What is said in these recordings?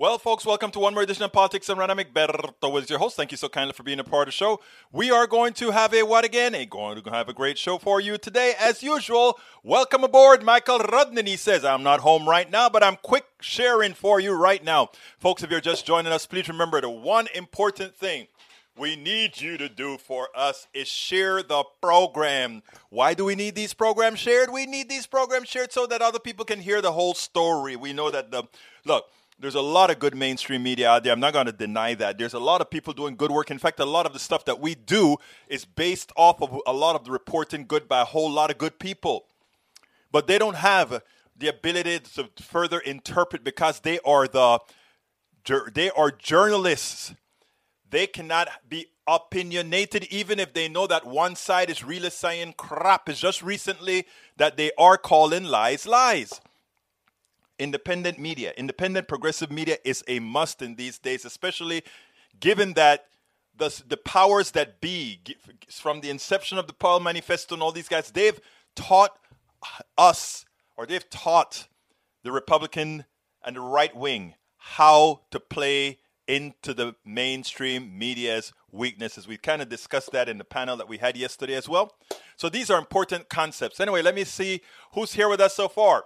Well, folks, welcome to one more edition of Politics and. I'm Egberto is your host. Thank you so kindly for being a part of the show. We are going to have a what again? A going to have a great show for you today, as usual. Welcome aboard, Michael Rudnin. He says, "I'm not home right now, but I'm quick sharing for you right now, folks. If you're just joining us, please remember the one important thing." We need you to do for us is share the program. Why do we need these programs shared? We need these programs shared so that other people can hear the whole story. We know that the look, there's a lot of good mainstream media out there. I'm not going to deny that. There's a lot of people doing good work. In fact, a lot of the stuff that we do is based off of a lot of the reporting good by a whole lot of good people. But they don't have the ability to further interpret because they are the they are journalists. They cannot be opinionated even if they know that one side is really saying crap. It's just recently that they are calling lies lies independent media, independent progressive media is a must in these days, especially given that the, the powers that be, from the inception of the Powell Manifesto and all these guys, they've taught us, or they've taught the Republican and the right wing how to play into the mainstream media's weaknesses. We kind of discussed that in the panel that we had yesterday as well. So these are important concepts. Anyway, let me see who's here with us so far.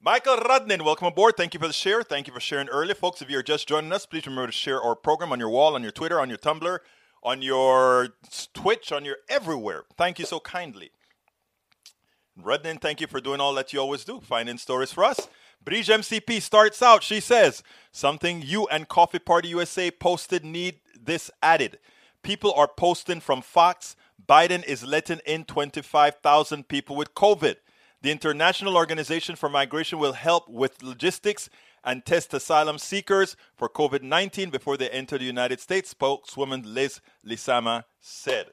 Michael Rudnin, welcome aboard. Thank you for the share. Thank you for sharing early. Folks, if you're just joining us, please remember to share our program on your wall, on your Twitter, on your Tumblr, on your Twitch, on your everywhere. Thank you so kindly. Rudnin, thank you for doing all that you always do, finding stories for us. Bridge MCP starts out. She says, Something you and Coffee Party USA posted need this added. People are posting from Fox. Biden is letting in 25,000 people with COVID. The International Organization for Migration will help with logistics and test asylum seekers for COVID 19 before they enter the United States, spokeswoman Liz Lisama said.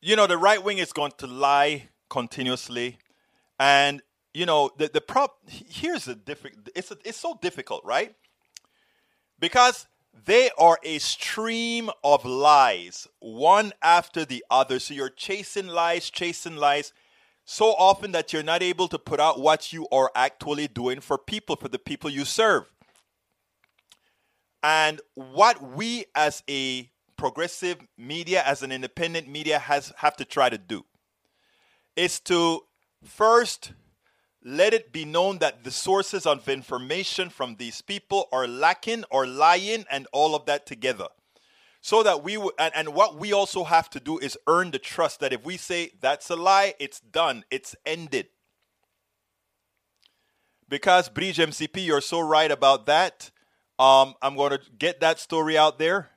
You know, the right wing is going to lie continuously. And, you know, the, the prop here's the difficult, it's, it's so difficult, right? Because they are a stream of lies, one after the other. So you're chasing lies, chasing lies so often that you're not able to put out what you are actually doing for people, for the people you serve. And what we as a progressive media, as an independent media, has have to try to do is to first let it be known that the sources of information from these people are lacking or lying and all of that together so that we w- and, and what we also have to do is earn the trust that if we say that's a lie it's done it's ended. Because Bridge MCP you're so right about that. Um, I'm going to get that story out there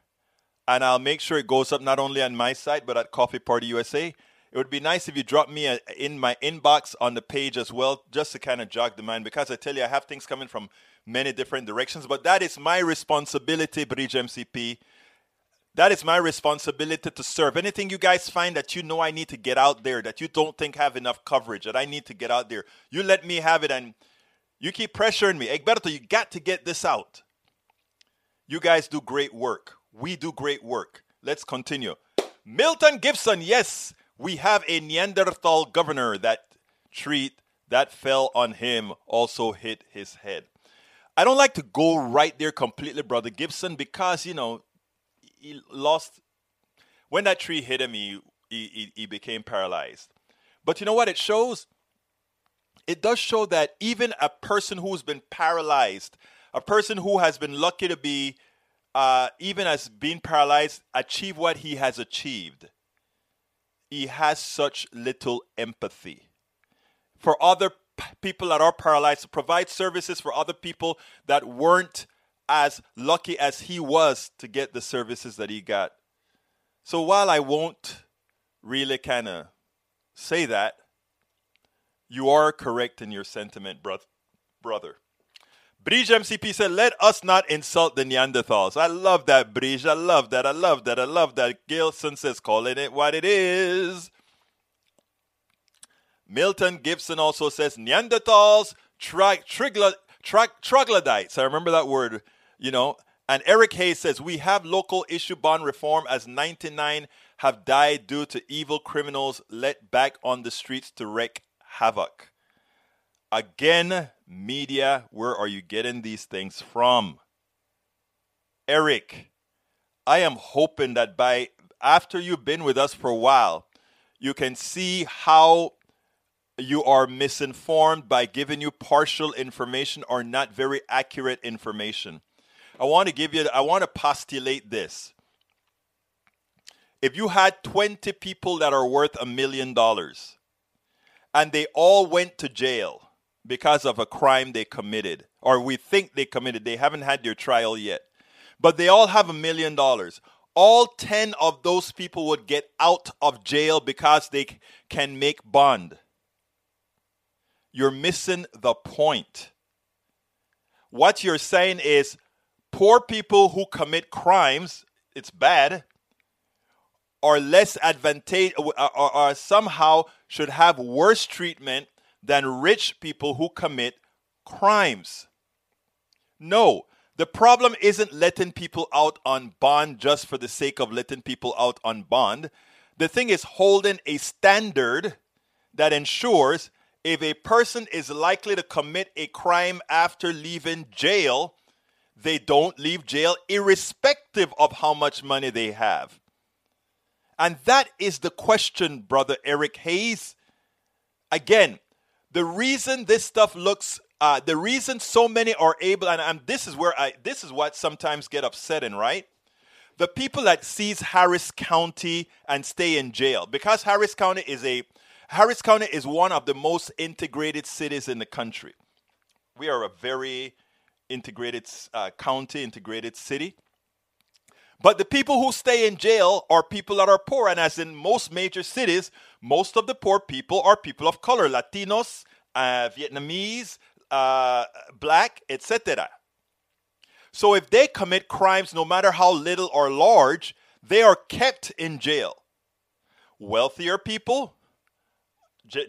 and I'll make sure it goes up not only on my site but at Coffee Party USA it would be nice if you drop me a, in my inbox on the page as well just to kind of jog the mind because I tell you I have things coming from many different directions but that is my responsibility Bridge MCP that is my responsibility to serve. Anything you guys find that you know I need to get out there, that you don't think have enough coverage, that I need to get out there, you let me have it and you keep pressuring me. Egberto, you got to get this out. You guys do great work. We do great work. Let's continue. Milton Gibson, yes, we have a Neanderthal governor. That treat that fell on him also hit his head. I don't like to go right there completely, Brother Gibson, because, you know, he lost when that tree hit him. He, he he became paralyzed. But you know what? It shows. It does show that even a person who's been paralyzed, a person who has been lucky to be, uh, even as being paralyzed, achieve what he has achieved. He has such little empathy for other people that are paralyzed to provide services for other people that weren't as lucky as he was to get the services that he got. So while I won't really kind of say that, you are correct in your sentiment, bro- brother. Bridge MCP said, Let us not insult the Neanderthals. I love that, Bridge. I love that. I love that. I love that. Gilson says, Calling it what it is. Milton Gibson also says, Neanderthals, tri- trigla- tri- troglodytes. I remember that word you know. And Eric Hayes says, We have local issue bond reform as 99 have died due to evil criminals let back on the streets to wreak havoc. Again, Media, where are you getting these things from? Eric, I am hoping that by after you've been with us for a while, you can see how you are misinformed by giving you partial information or not very accurate information. I want to give you I want to postulate this. If you had 20 people that are worth a million dollars and they all went to jail because of a crime they committed or we think they committed, they haven't had their trial yet. But they all have a million dollars all 10 of those people would get out of jail because they can make bond. You're missing the point. What you're saying is poor people who commit crimes, it's bad, are less advantageous uh, or, uh, or somehow should have worse treatment than rich people who commit crimes. No, the problem isn't letting people out on bond just for the sake of letting people out on bond. The thing is holding a standard that ensures if a person is likely to commit a crime after leaving jail, they don't leave jail irrespective of how much money they have. And that is the question, brother Eric Hayes. Again, the reason this stuff looks uh, the reason so many are able, and, and this is where I, this is what sometimes get upsetting, right? The people that seize Harris County and stay in jail because Harris County is a Harris County is one of the most integrated cities in the country. We are a very integrated uh, county, integrated city. But the people who stay in jail are people that are poor, and as in most major cities, most of the poor people are people of color, Latinos, uh, Vietnamese, uh, black, etc. So if they commit crimes, no matter how little or large, they are kept in jail. Wealthier people,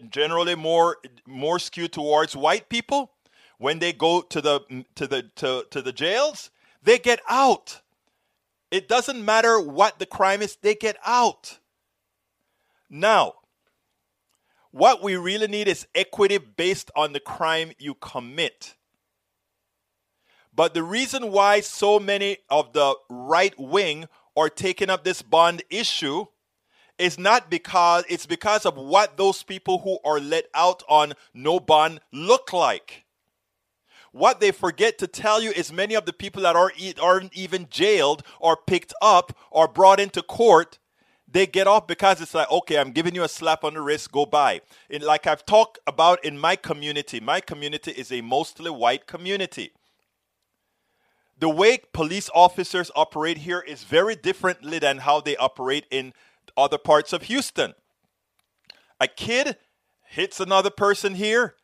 generally more more skewed towards white people, when they go to the to the to, to the jails, they get out. It doesn't matter what the crime is, they get out. Now, what we really need is equity based on the crime you commit. But the reason why so many of the right wing are taking up this bond issue is not because it's because of what those people who are let out on no bond look like. What they forget to tell you is many of the people that are, aren't even jailed or picked up or brought into court they get off because it's like, okay, I'm giving you a slap on the wrist, go by. And like I've talked about in my community, my community is a mostly white community. The way police officers operate here is very differently than how they operate in other parts of Houston. A kid hits another person here.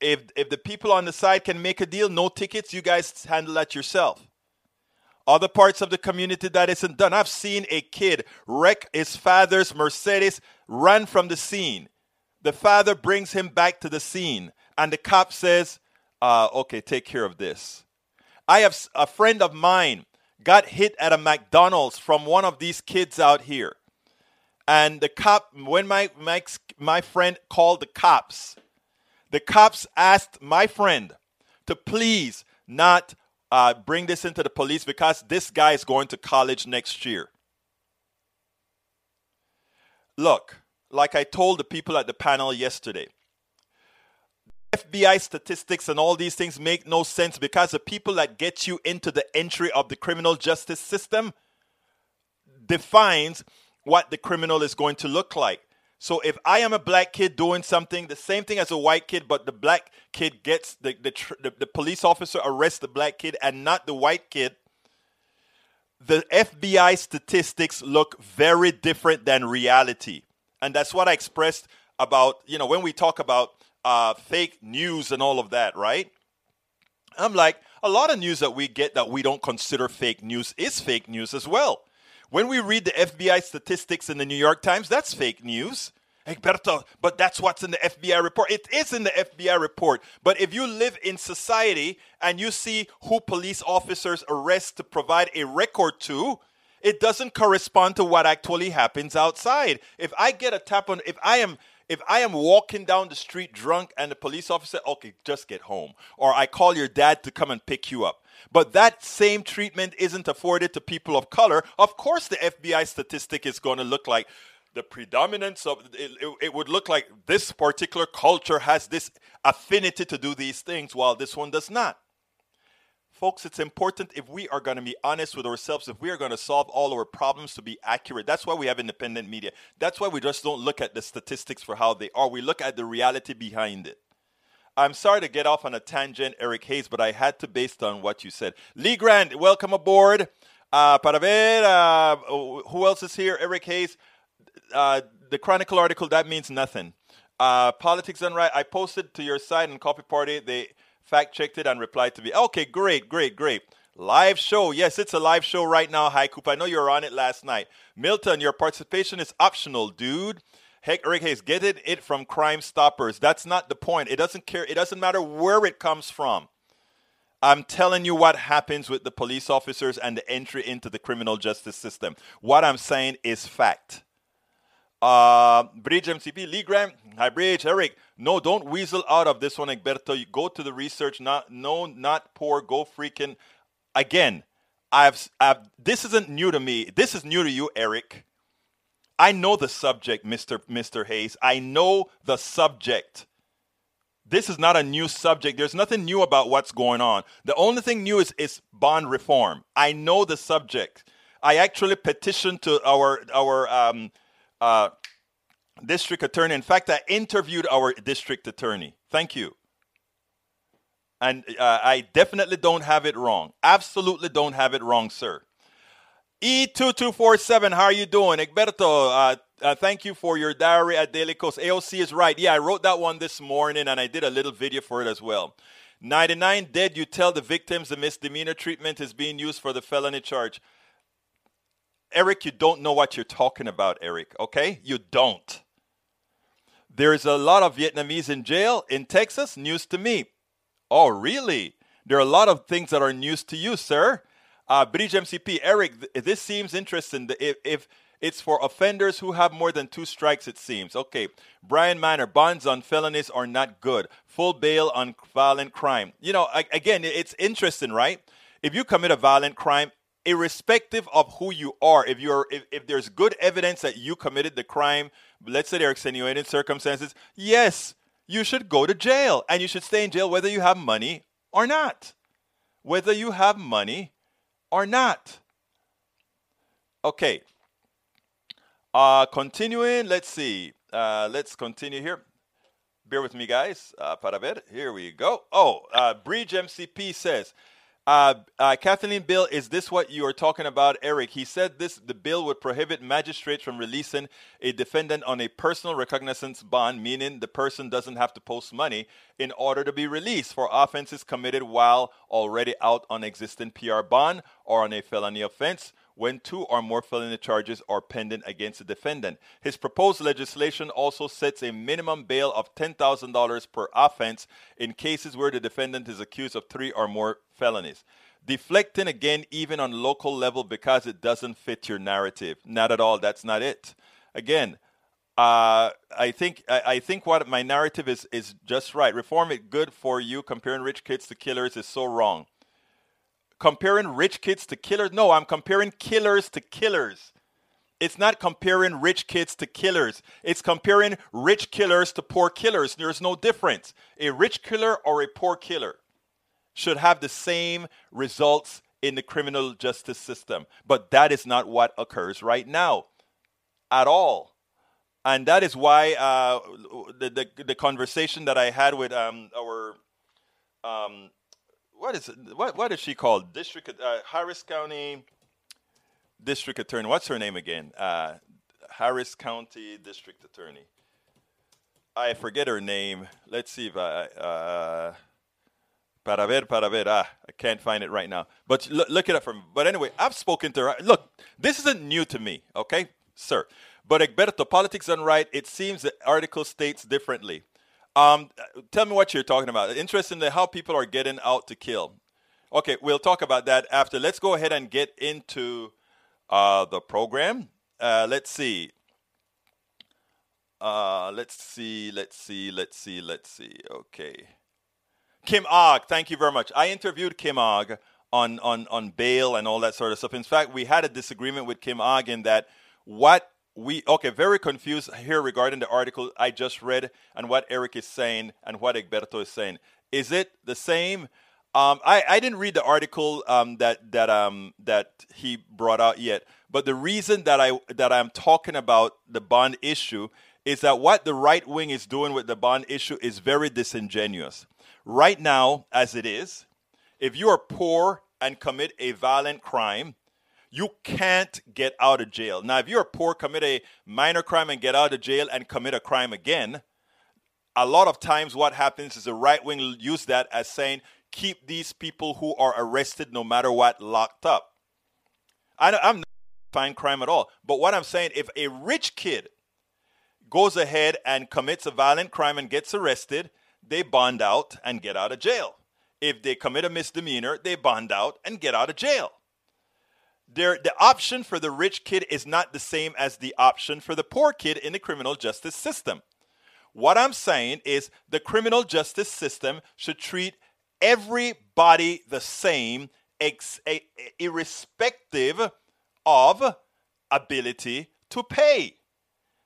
If, if the people on the side can make a deal, no tickets, you guys handle that yourself other parts of the community that isn't done. I've seen a kid wreck his father's Mercedes, run from the scene. The father brings him back to the scene, and the cop says, uh, Okay, take care of this. I have a friend of mine got hit at a McDonald's from one of these kids out here. And the cop, when my, my, my friend called the cops, the cops asked my friend to please not uh, bring this into the police because this guy is going to college next year. Look, like I told the people at the panel yesterday, FBI statistics and all these things make no sense because the people that get you into the entry of the criminal justice system defines what the criminal is going to look like. So if I am a black kid doing something, the same thing as a white kid, but the black kid gets the the, the, the police officer arrests the black kid and not the white kid, the FBI statistics look very different than reality, and that's what I expressed about you know when we talk about uh, fake news and all of that, right? I'm like a lot of news that we get that we don't consider fake news is fake news as well. When we read the FBI statistics in the New York Times, that's fake news. Egberto, but that's what's in the FBI report. It is in the FBI report. But if you live in society and you see who police officers arrest to provide a record to, it doesn't correspond to what actually happens outside. If I get a tap on, if I am If I am walking down the street drunk and the police officer, okay, just get home. Or I call your dad to come and pick you up. But that same treatment isn't afforded to people of color. Of course, the FBI statistic is going to look like the predominance of it, it, would look like this particular culture has this affinity to do these things while this one does not. Folks, it's important if we are going to be honest with ourselves, if we are going to solve all our problems to be accurate. That's why we have independent media. That's why we just don't look at the statistics for how they are. We look at the reality behind it. I'm sorry to get off on a tangent, Eric Hayes, but I had to based on what you said. Lee Grant, welcome aboard. Uh, para ver, uh, who else is here? Eric Hayes. Uh, the Chronicle article, that means nothing. Uh, Politics and Right, I posted to your site and Coffee Party. They fact checked it and replied to me. Okay, great, great, great. Live show. Yes, it's a live show right now. Hi, Coop. I know you were on it last night. Milton, your participation is optional, dude. Heck, Rick Hayes, getting it from Crime Stoppers. That's not the point. It doesn't care. It doesn't matter where it comes from. I'm telling you what happens with the police officers and the entry into the criminal justice system. What I'm saying is fact. Uh, Bridge MCP, Lee Graham, hi Bridge, Eric. No, don't weasel out of this one, Egberto. You go to the research. Not no, not poor. Go freaking. Again, I've, I've. This isn't new to me. This is new to you, Eric. I know the subject, Mister Mister Hayes. I know the subject. This is not a new subject. There's nothing new about what's going on. The only thing new is, is bond reform. I know the subject. I actually petitioned to our our um, uh, district attorney. In fact, I interviewed our district attorney. Thank you. And uh, I definitely don't have it wrong. Absolutely don't have it wrong, sir. E2247, how are you doing? Egberto, uh, uh, thank you for your diary at Daily Kos. AOC is right. Yeah, I wrote that one this morning and I did a little video for it as well. 99 dead, you tell the victims the misdemeanor treatment is being used for the felony charge. Eric, you don't know what you're talking about, Eric, okay? You don't. There's a lot of Vietnamese in jail in Texas. News to me. Oh, really? There are a lot of things that are news to you, sir. Uh, Bridge MCP, Eric, th- this seems interesting. If, if it's for offenders who have more than two strikes, it seems. Okay. Brian Manor, bonds on felonies are not good. Full bail on violent crime. You know, again, it's interesting, right? If you commit a violent crime, irrespective of who you are, if you're if, if there's good evidence that you committed the crime, let's say there are extenuating circumstances, yes, you should go to jail and you should stay in jail whether you have money or not. Whether you have money or not. Okay. Uh, continuing, let's see. Uh, let's continue here. Bear with me, guys. Uh, para ver. Here we go. Oh, uh, Bridge MCP says, uh, uh, Kathleen Bill, is this what you are talking about, Eric? He said this the bill would prohibit magistrates from releasing a defendant on a personal recognizance bond, meaning the person doesn't have to post money in order to be released for offenses committed while already out on existing PR bond or on a felony offense when two or more felony charges are pending against the defendant. His proposed legislation also sets a minimum bail of $10,000 per offense in cases where the defendant is accused of three or more felonies. Deflecting again, even on local level, because it doesn't fit your narrative. Not at all. That's not it. Again, uh, I think I, I, think what my narrative is is just right. Reform it good for you. Comparing rich kids to killers is so wrong comparing rich kids to killers. No, I'm comparing killers to killers. It's not comparing rich kids to killers. It's comparing rich killers to poor killers. There's no difference. A rich killer or a poor killer should have the same results in the criminal justice system. But that is not what occurs right now at all. And that is why uh, the, the, the, conversation that I had with um, our um, what is? What what is she called? District uh, Harris County District Attorney. What's her name again? Uh, Harris County District Attorney. I forget her name. Let's see if I. Uh, para ver, para ver. Ah, I can't find it right now. But look, look it up for me. But anyway, I've spoken to her. Look, this isn't new to me, okay, sir. But Egberto, politics and right. It seems the article states differently. Um, tell me what you're talking about. Interestingly, how people are getting out to kill. Okay, we'll talk about that after. Let's go ahead and get into uh, the program. Uh, let's see. Uh, let's see, let's see, let's see, let's see. Okay. Kim Ogg, thank you very much. I interviewed Kim Ogg on, on, on bail and all that sort of stuff. In fact, we had a disagreement with Kim Ogg in that what we, okay, very confused here regarding the article I just read and what Eric is saying and what Egberto is saying. Is it the same? Um, I, I didn't read the article um, that that um, that he brought out yet, but the reason that I that I'm talking about the bond issue is that what the right wing is doing with the bond issue is very disingenuous. Right now, as it is, if you are poor and commit a violent crime, you can't get out of jail. Now, if you're poor, commit a minor crime and get out of jail and commit a crime again, a lot of times what happens is the right wing use that as saying keep these people who are arrested no matter what locked up. I, am not fine crime at all. But what I'm saying, if a rich kid goes ahead and commits a violent crime and gets arrested, they bond out and get out of jail. If they commit a misdemeanor, they bond out and get out of jail. There, the option for the rich kid is not the same as the option for the poor kid in the criminal justice system. What I'm saying is the criminal justice system should treat everybody the same, ex- a, irrespective of ability to pay.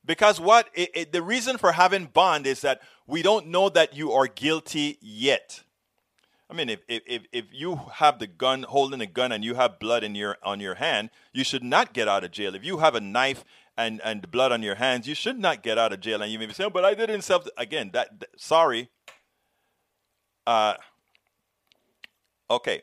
Because what it, it, the reason for having bond is that we don't know that you are guilty yet. I mean, if, if, if you have the gun, holding a gun, and you have blood in your on your hand, you should not get out of jail. If you have a knife and and blood on your hands, you should not get out of jail. And you may be saying, "But I did it in self." Again, that, that sorry. Uh, Okay.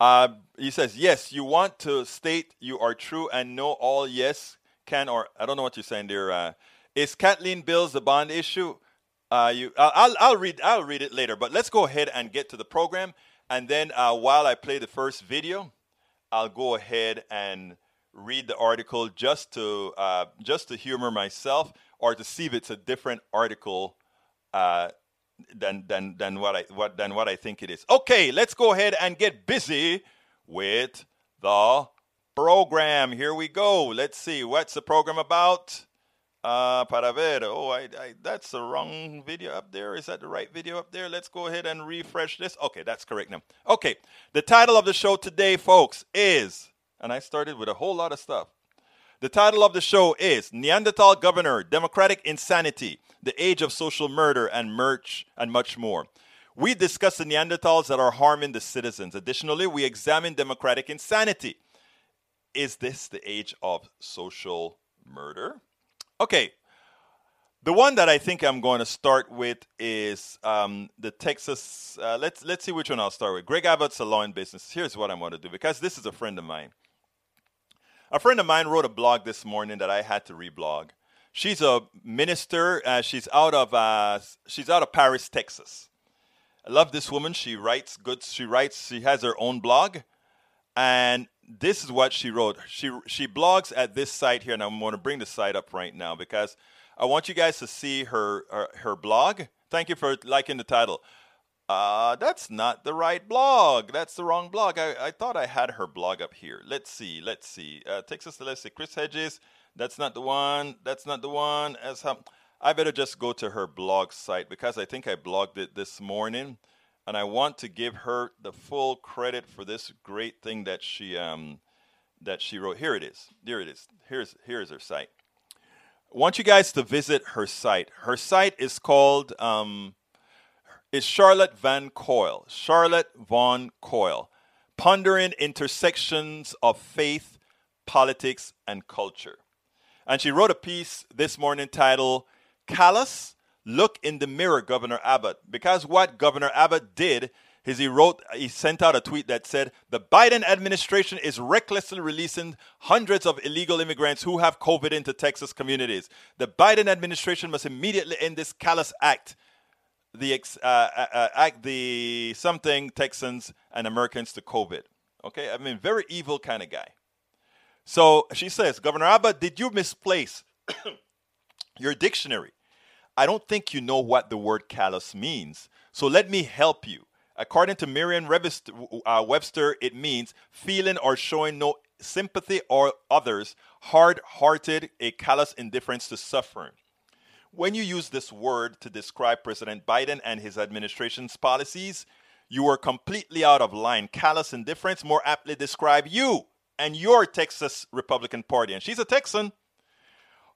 Uh, he says, yes, you want to state you are true and know all yes can or I don't know what you're saying there. Uh, is Kathleen Bills the bond issue? Uh, you, I'll, I'll read I'll read it later, but let's go ahead and get to the program. And then uh, while I play the first video, I'll go ahead and read the article just to uh, just to humor myself or to see if it's a different article uh, than than than what I what than what I think it is. Okay, let's go ahead and get busy with the program. Here we go. Let's see what's the program about. Uh, para ver. Oh, I, I, that's the wrong video up there. Is that the right video up there? Let's go ahead and refresh this. Okay, that's correct now. Okay, the title of the show today, folks, is, and I started with a whole lot of stuff. The title of the show is Neanderthal Governor, Democratic Insanity, the Age of Social Murder, and Merch, and much more. We discuss the Neanderthals that are harming the citizens. Additionally, we examine democratic insanity. Is this the age of social murder? Okay, the one that I think I'm going to start with is um, the Texas. Uh, let's let's see which one I'll start with. Greg Abbott's a law and business. Here's what I'm going to do because this is a friend of mine. A friend of mine wrote a blog this morning that I had to reblog. She's a minister. Uh, she's out of uh, she's out of Paris, Texas. I love this woman. She writes good. She writes. She has her own blog, and this is what she wrote. She she blogs at this site here, and I'm going to bring the site up right now because I want you guys to see her her, her blog. Thank you for liking the title. Uh, that's not the right blog. That's the wrong blog. I, I thought I had her blog up here. Let's see. Let's see. Uh, Texas see. Chris Hedges. That's not the one. That's not the one. As I better just go to her blog site because I think I blogged it this morning, and I want to give her the full credit for this great thing that she um that she wrote. Here it is. Here it is. Here's here's her site. I want you guys to visit her site. Her site is called um, is Charlotte Van Coyle. Charlotte Von Coyle, pondering intersections of faith, politics, and culture. And she wrote a piece this morning titled Callous Look in the Mirror, Governor Abbott. Because what Governor Abbott did is he wrote, he sent out a tweet that said, The Biden administration is recklessly releasing hundreds of illegal immigrants who have COVID into Texas communities. The Biden administration must immediately end this callous act the uh, uh, uh, act the something Texans and Americans to COVID. Okay, I mean, very evil kind of guy. So she says, Governor Abbott, did you misplace your dictionary? I don't think you know what the word callous means. So let me help you. According to Merriam uh, Webster, it means feeling or showing no sympathy or others, hard hearted, a callous indifference to suffering. when you use this word to describe President Biden and his administration's policies, you are completely out of line. Callous indifference more aptly describe you and your Texas Republican Party. And she's a Texan.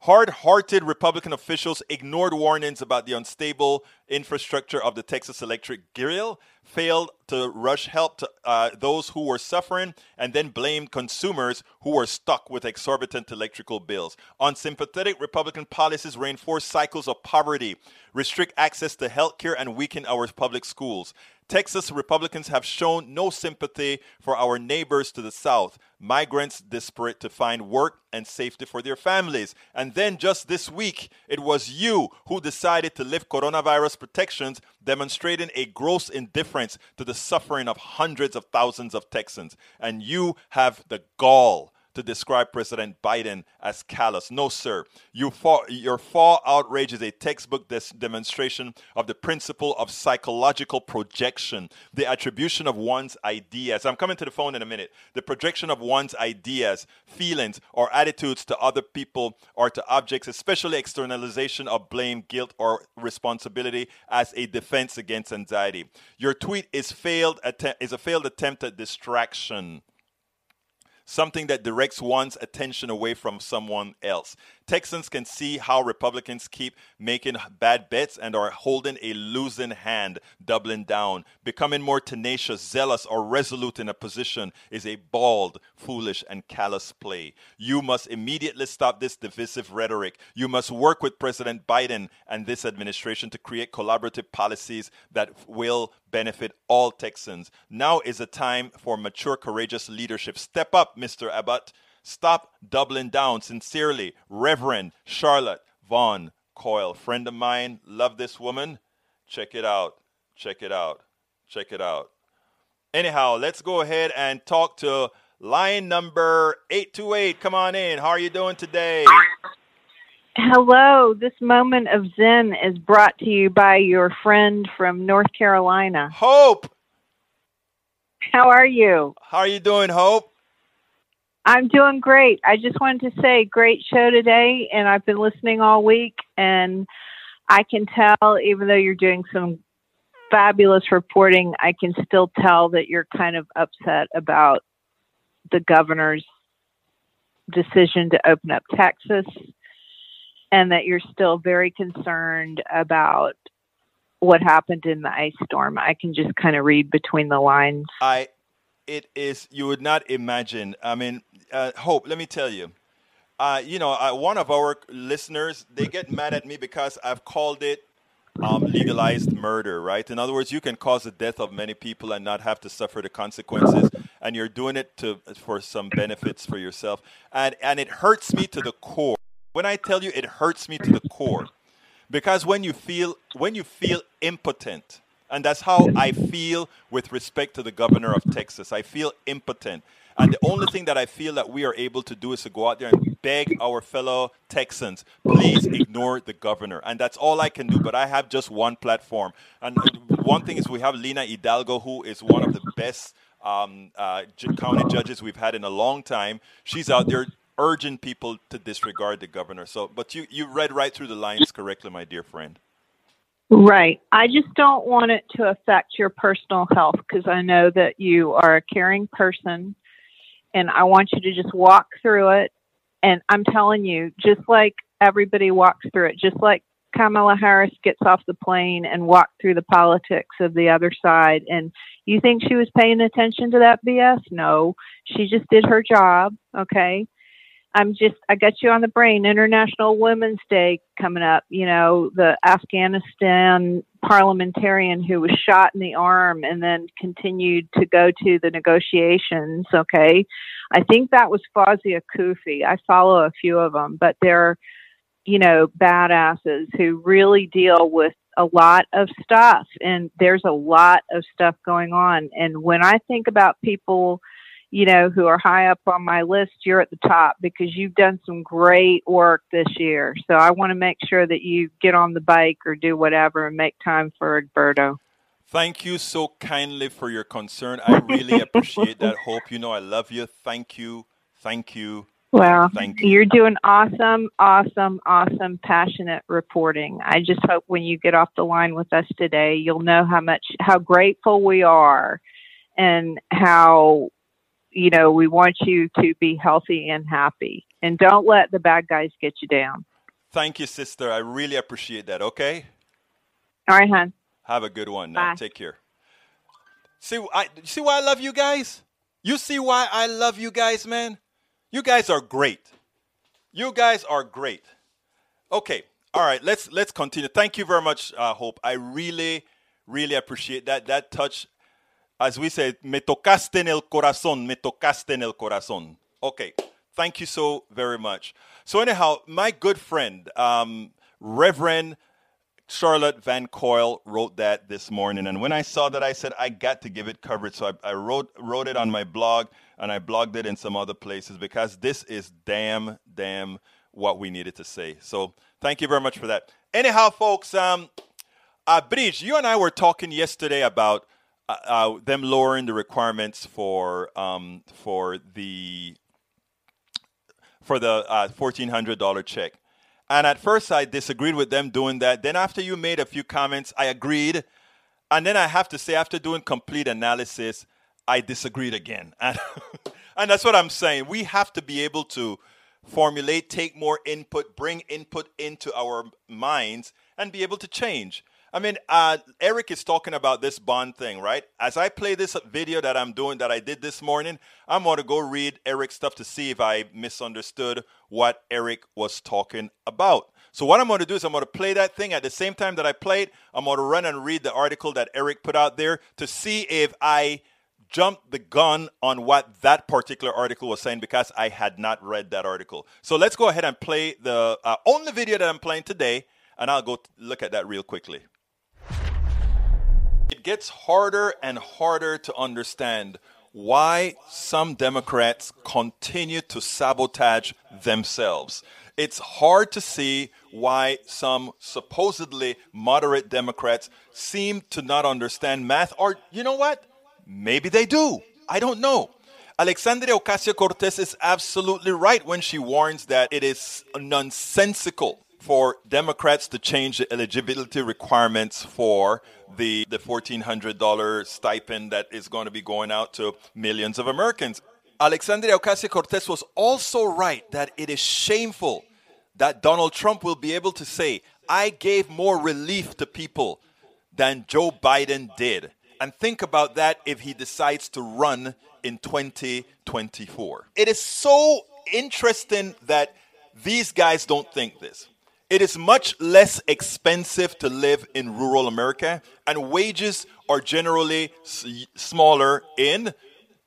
Hard hearted Republican officials ignored warnings about the unstable infrastructure of the Texas Electric Grill, failed to rush help to uh, those who were suffering, and then blamed consumers who were stuck with exorbitant electrical bills. Unsympathetic Republican policies reinforce cycles of poverty, restrict access to health care, and weaken our public schools. Texas Republicans have shown no sympathy for our neighbors to the south, migrants desperate to find work and safety for their families. And then just this week, it was you who decided to lift coronavirus protections, demonstrating a gross indifference to the suffering of hundreds of thousands of Texans. And you have the gall to describe President Biden as callous. No, sir. You your fall outrage is a textbook des- demonstration of the principle of psychological projection, the attribution of one's ideas. I'm coming to the phone in a minute. The projection of one's ideas, feelings, or attitudes to other people or to objects, especially externalization of blame, guilt, or responsibility as a defense against anxiety. Your tweet is failed att- is a failed attempt at distraction something that directs one's attention away from someone else. Texans can see how Republicans keep making bad bets and are holding a losing hand, doubling down. Becoming more tenacious, zealous, or resolute in a position is a bald, foolish, and callous play. You must immediately stop this divisive rhetoric. You must work with President Biden and this administration to create collaborative policies that will benefit all Texans. Now is a time for mature, courageous leadership. Step up, Mr. Abbott. Stop doubling down. Sincerely, Reverend Charlotte Vaughn Coyle. Friend of mine, love this woman. Check it out. Check it out. Check it out. Anyhow, let's go ahead and talk to line number 828. Come on in. How are you doing today? Hello. This moment of Zen is brought to you by your friend from North Carolina. Hope. How are you? How are you doing, Hope? I'm doing great. I just wanted to say, great show today, and I've been listening all week, and I can tell, even though you're doing some fabulous reporting, I can still tell that you're kind of upset about the governor's decision to open up Texas, and that you're still very concerned about what happened in the ice storm. I can just kind of read between the lines. I it is you would not imagine. I mean, uh, Hope, let me tell you. Uh, you know, uh, one of our listeners, they get mad at me because I've called it um, legalized murder, right? In other words, you can cause the death of many people and not have to suffer the consequences, and you're doing it to for some benefits for yourself, and and it hurts me to the core. When I tell you, it hurts me to the core, because when you feel when you feel impotent, and that's how I feel with respect to the governor of Texas. I feel impotent. And the only thing that I feel that we are able to do is to go out there and beg our fellow Texans, please ignore the governor. And that's all I can do. But I have just one platform. And one thing is we have Lina Hidalgo, who is one of the best um, uh, county judges we've had in a long time. She's out there urging people to disregard the governor. So, but you, you read right through the lines correctly, my dear friend. Right. I just don't want it to affect your personal health because I know that you are a caring person and I want you to just walk through it. And I'm telling you, just like everybody walks through it, just like Kamala Harris gets off the plane and walked through the politics of the other side. And you think she was paying attention to that BS? No, she just did her job. Okay. I'm just, I got you on the brain. International Women's Day coming up. You know, the Afghanistan parliamentarian who was shot in the arm and then continued to go to the negotiations. Okay. I think that was Fawzia Koofi. I follow a few of them, but they're, you know, badasses who really deal with a lot of stuff. And there's a lot of stuff going on. And when I think about people, you know, who are high up on my list, you're at the top because you've done some great work this year. So I want to make sure that you get on the bike or do whatever and make time for Egberto. Thank you so kindly for your concern. I really appreciate that. Hope you know I love you. Thank you. Thank you. Well, Thank you. you're doing awesome, awesome, awesome, passionate reporting. I just hope when you get off the line with us today, you'll know how much, how grateful we are and how, you know, we want you to be healthy and happy. And don't let the bad guys get you down. Thank you, sister. I really appreciate that. Okay. All right, hon. Have a good one now. Bye. Take care. See, I you see why I love you guys. You see why I love you guys, man. You guys are great. You guys are great. Okay. All right. Let's let's continue. Thank you very much, uh, Hope. I really, really appreciate that. That touch, as we say, me tocaste en el corazón. Me tocaste en el corazón. Okay. Thank you so very much. So anyhow, my good friend, um, Reverend Charlotte Van Coyle wrote that this morning, and when I saw that, I said I got to give it coverage. So I, I wrote wrote it on my blog, and I blogged it in some other places because this is damn damn what we needed to say. So thank you very much for that. Anyhow, folks, um, uh, Bridge, you and I were talking yesterday about uh, uh, them lowering the requirements for um, for the for the uh, $1,400 check. And at first, I disagreed with them doing that. Then, after you made a few comments, I agreed. And then I have to say, after doing complete analysis, I disagreed again. And, and that's what I'm saying. We have to be able to formulate, take more input, bring input into our minds, and be able to change. I mean, uh, Eric is talking about this bond thing, right? As I play this video that I'm doing that I did this morning, I'm going to go read Eric's stuff to see if I misunderstood what Eric was talking about. So, what I'm going to do is I'm going to play that thing at the same time that I play it. I'm going to run and read the article that Eric put out there to see if I jumped the gun on what that particular article was saying because I had not read that article. So, let's go ahead and play the uh, only video that I'm playing today, and I'll go t- look at that real quickly. It gets harder and harder to understand why some Democrats continue to sabotage themselves. It's hard to see why some supposedly moderate Democrats seem to not understand math, or you know what? Maybe they do. I don't know. Alexandria Ocasio Cortez is absolutely right when she warns that it is nonsensical for Democrats to change the eligibility requirements for the, the $1,400 stipend that is going to be going out to millions of Americans. Alexandria Ocasio Cortez was also right that it is shameful that Donald Trump will be able to say, I gave more relief to people than Joe Biden did. And think about that if he decides to run in 2024. It is so interesting that these guys don't think this. It is much less expensive to live in rural America, and wages are generally smaller in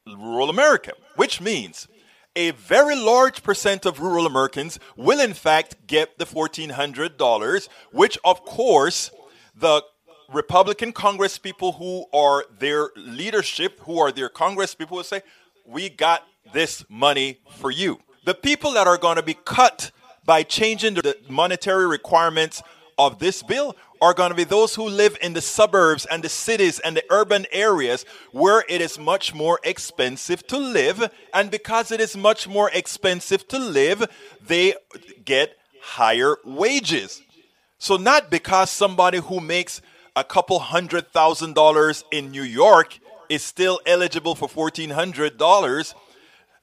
rural America, which means a very large percent of rural Americans will, in fact, get the $1,400, which, of course, the Republican Congress people who are their leadership, who are their Congress people, will say, We got this money for you. The people that are going to be cut by changing the monetary requirements of this bill are going to be those who live in the suburbs and the cities and the urban areas where it is much more expensive to live. And because it is much more expensive to live, they get higher wages. So, not because somebody who makes a couple hundred thousand dollars in New York is still eligible for $1,400,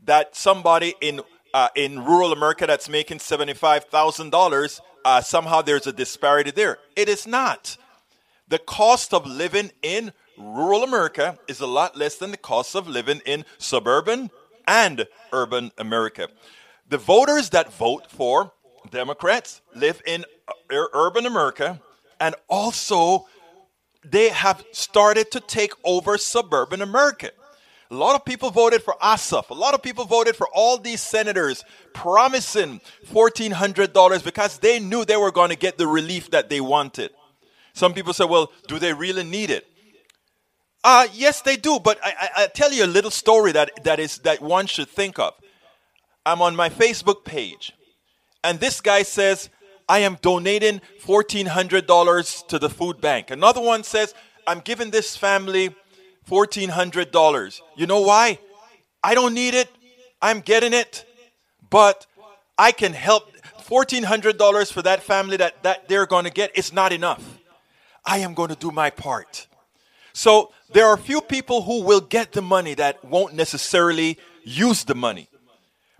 that somebody in uh, in rural America that's making $75,000, uh, somehow there's a disparity there. It is not. The cost of living in rural America is a lot less than the cost of living in suburban and urban America. The voters that vote for Democrats live in urban America and also they have started to take over suburban America. A lot of people voted for Ossoff. A lot of people voted for all these senators promising $1,400 because they knew they were going to get the relief that they wanted. Some people say, well, do they really need it? Uh, yes, they do. But I, I, I tell you a little story that, that, is, that one should think of. I'm on my Facebook page, and this guy says, I am donating $1,400 to the food bank. Another one says, I'm giving this family $1,400. You know why? I don't need it. I'm getting it. but I can help $1,400 for that family that, that they're going to get. It's not enough. I am going to do my part. So there are a few people who will get the money that won't necessarily use the money.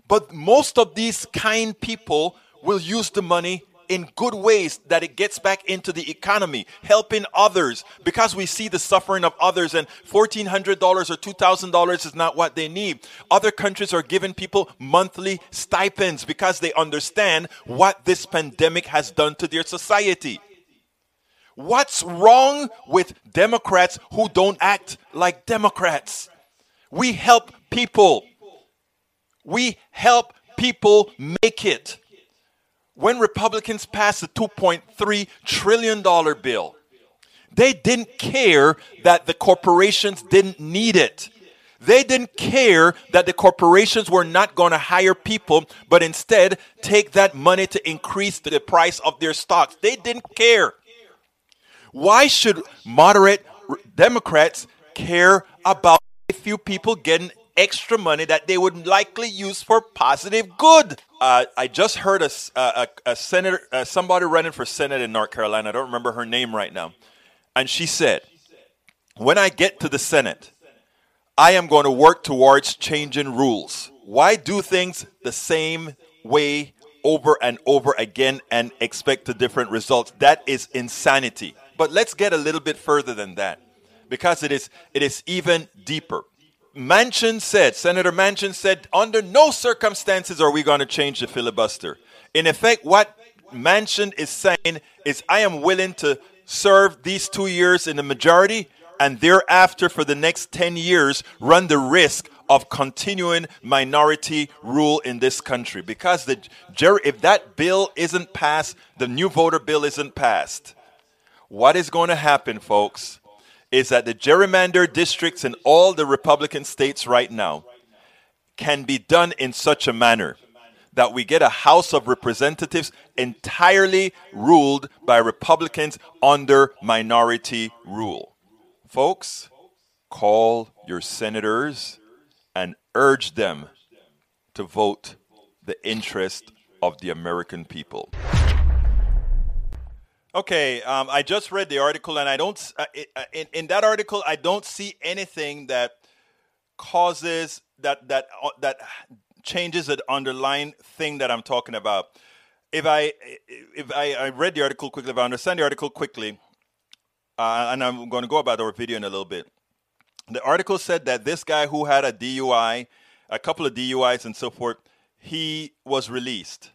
But most of these kind people will use the money in good ways that it gets back into the economy, helping others because we see the suffering of others and $1,400 or $2,000 is not what they need. Other countries are giving people monthly stipends because they understand what this pandemic has done to their society. What's wrong with Democrats who don't act like Democrats? We help people. We help people make it. When Republicans passed the $2.3 trillion bill, they didn't care that the corporations didn't need it. They didn't care that the corporations were not going to hire people, but instead take that money to increase the price of their stocks. They didn't care. Why should moderate Democrats care about a few people getting extra money that they would likely use for positive good? Uh, I just heard a, a, a senator, uh, somebody running for Senate in North Carolina. I don't remember her name right now. And she said, When I get to the Senate, I am going to work towards changing rules. Why do things the same way over and over again and expect a different result? That is insanity. But let's get a little bit further than that because it is, it is even deeper. Manchin said, Senator Manchin said, under no circumstances are we going to change the filibuster. In effect, what Manchin is saying is, I am willing to serve these two years in the majority and thereafter for the next 10 years run the risk of continuing minority rule in this country. Because the if that bill isn't passed the new voter bill isn't passed. What is going to happen, folks, is that the gerrymander districts in all the Republican states right now can be done in such a manner that we get a House of Representatives entirely ruled by Republicans under minority rule. Folks, call your senators and urge them to vote the interest of the American people. Okay, um, I just read the article, and I don't. Uh, uh, in, in that article, I don't see anything that causes that that uh, that changes the underlying thing that I'm talking about. If I if I, I read the article quickly, if I understand the article quickly, uh, and I'm going to go about our video in a little bit. The article said that this guy who had a DUI, a couple of DUIs and so forth, he was released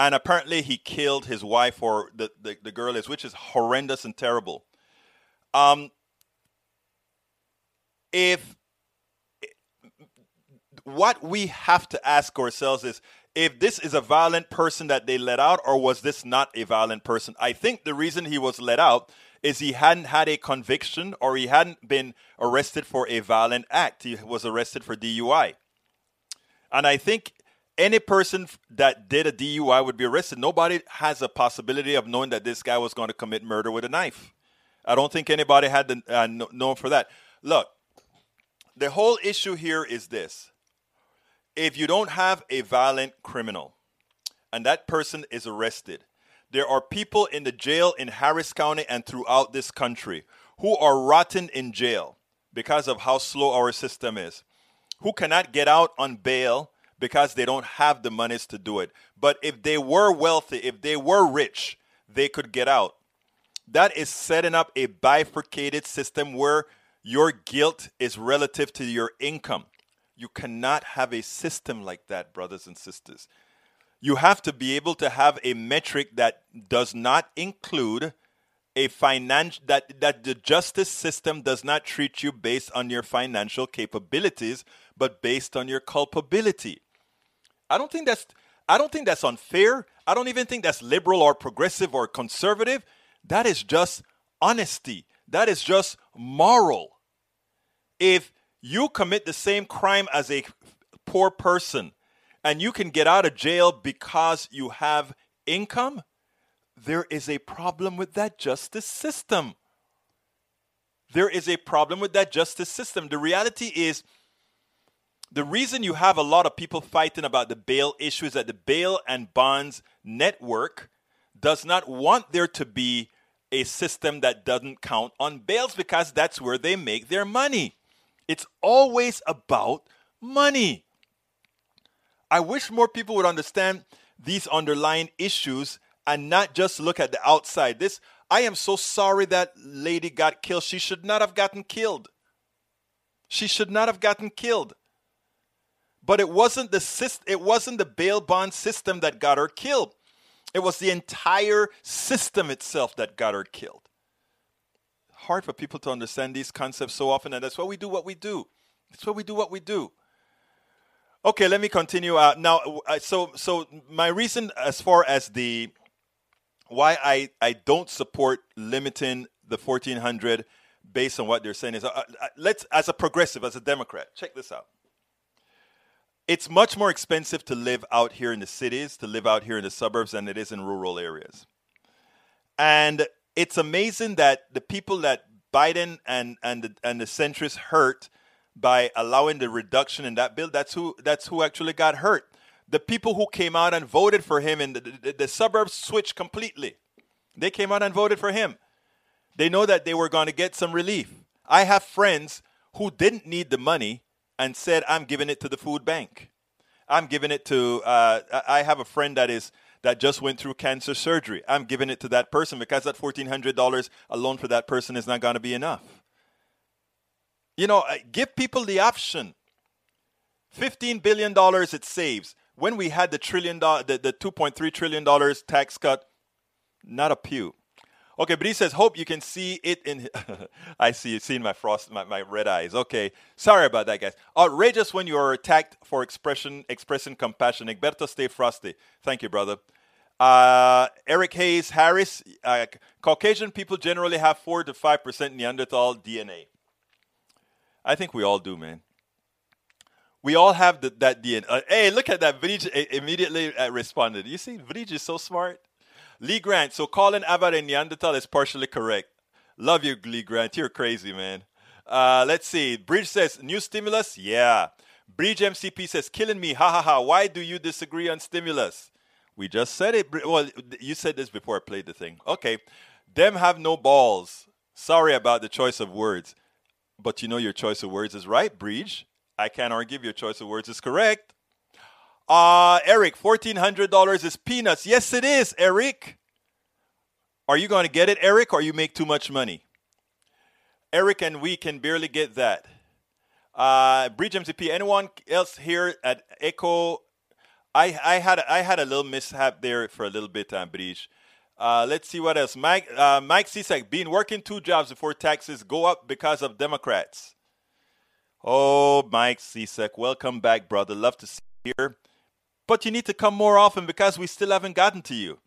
and apparently he killed his wife or the, the, the girl is, which is horrendous and terrible. Um, if what we have to ask ourselves is if this is a violent person that they let out or was this not a violent person? I think the reason he was let out is he hadn't had a conviction or he hadn't been arrested for a violent act. He was arrested for dui and i think any person that did a DUI would be arrested. Nobody has a possibility of knowing that this guy was going to commit murder with a knife. I don't think anybody had the, uh, known for that. Look, the whole issue here is this: if you don't have a violent criminal, and that person is arrested, there are people in the jail in Harris County and throughout this country who are rotten in jail because of how slow our system is, who cannot get out on bail because they don't have the monies to do it. But if they were wealthy, if they were rich, they could get out. That is setting up a bifurcated system where your guilt is relative to your income. You cannot have a system like that, brothers and sisters. You have to be able to have a metric that does not include a financial that that the justice system does not treat you based on your financial capabilities but based on your culpability I don't think that's I don't think that's unfair. I don't even think that's liberal or progressive or conservative. That is just honesty. That is just moral. If you commit the same crime as a poor person and you can get out of jail because you have income, there is a problem with that justice system. There is a problem with that justice system. The reality is The reason you have a lot of people fighting about the bail issue is that the bail and bonds network does not want there to be a system that doesn't count on bails because that's where they make their money. It's always about money. I wish more people would understand these underlying issues and not just look at the outside. This I am so sorry that lady got killed. She should not have gotten killed. She should not have gotten killed. But it wasn't the it wasn't the bail bond system that got her killed. It was the entire system itself that got her killed. Hard for people to understand these concepts so often, and that's why we do what we do. That's why we do what we do. Okay, let me continue. Uh, now, uh, so so my reason as far as the why I I don't support limiting the fourteen hundred based on what they're saying is uh, uh let's as a progressive as a Democrat check this out it's much more expensive to live out here in the cities, to live out here in the suburbs, than it is in rural areas. And it's amazing that the people that Biden and and the, and the centrists hurt by allowing the reduction in that bill, that's who that's who actually got hurt. The people who came out and voted for him in the, the, the suburbs switched completely. They came out and voted for him. They know that they were going to get some relief. I have friends who didn't need the money and said, I'm giving it to the food bank. I'm giving it to, uh, I have a friend that is, that just went through cancer surgery. I'm giving it to that person because that $1,400 alone for that person is not going to be enough. You know, give people the option. $15 billion it saves. When we had the trillion the, the $2.3 trillion tax cut, not a pew. Okay, he says, hope you can see it in. I see it, seeing my frost, my, my red eyes. Okay, sorry about that, guys. Outrageous when you are attacked for expression, expressing compassion. Egberto, stay frosty. Thank you, brother. Uh, Eric Hayes Harris. Uh, Caucasian people generally have four to five percent Neanderthal DNA. I think we all do, man. We all have the, that DNA. Uh, hey, look at that. Vrij immediately uh, responded. You see, Vrij is so smart. Lee Grant, so calling Abbott a Neanderthal is partially correct. Love you, Lee Grant. You're crazy, man. Uh, let's see. Bridge says, new stimulus? Yeah. Bridge MCP says, killing me. Ha ha ha. Why do you disagree on stimulus? We just said it. Well, you said this before I played the thing. Okay. Them have no balls. Sorry about the choice of words. But you know your choice of words is right, Bridge. I can't argue your choice of words is correct. Uh, Eric, $1,400 is peanuts. Yes, it is, Eric. Are you going to get it, Eric, or you make too much money? Eric and we can barely get that. Uh, Bridge MCP, anyone else here at Echo? I, I had I had a little mishap there for a little bit on Bridge. Uh, let's see what else. Mike uh, Mike Cisak, been working two jobs before taxes go up because of Democrats. Oh, Mike Cisak, welcome back, brother. Love to see you here but you need to come more often because we still haven't gotten to you.